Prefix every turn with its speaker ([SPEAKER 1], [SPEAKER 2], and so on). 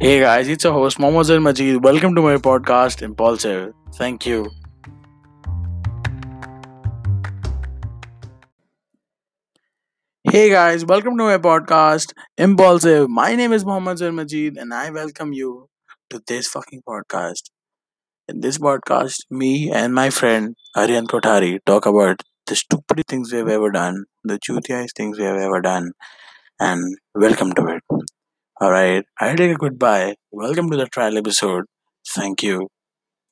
[SPEAKER 1] Hey guys, it's your host Zain Majid. Welcome to my podcast Impulsive. Thank you. Hey guys, welcome to my podcast Impulsive. My name is Zain Majid and I welcome you to this fucking podcast. In this podcast, me and my friend Aryan Kothari talk about the stupid things we have ever done, the chutiest things we have ever done, and welcome to it. Alright, I'll take a goodbye. Welcome to the trial episode. Thank you.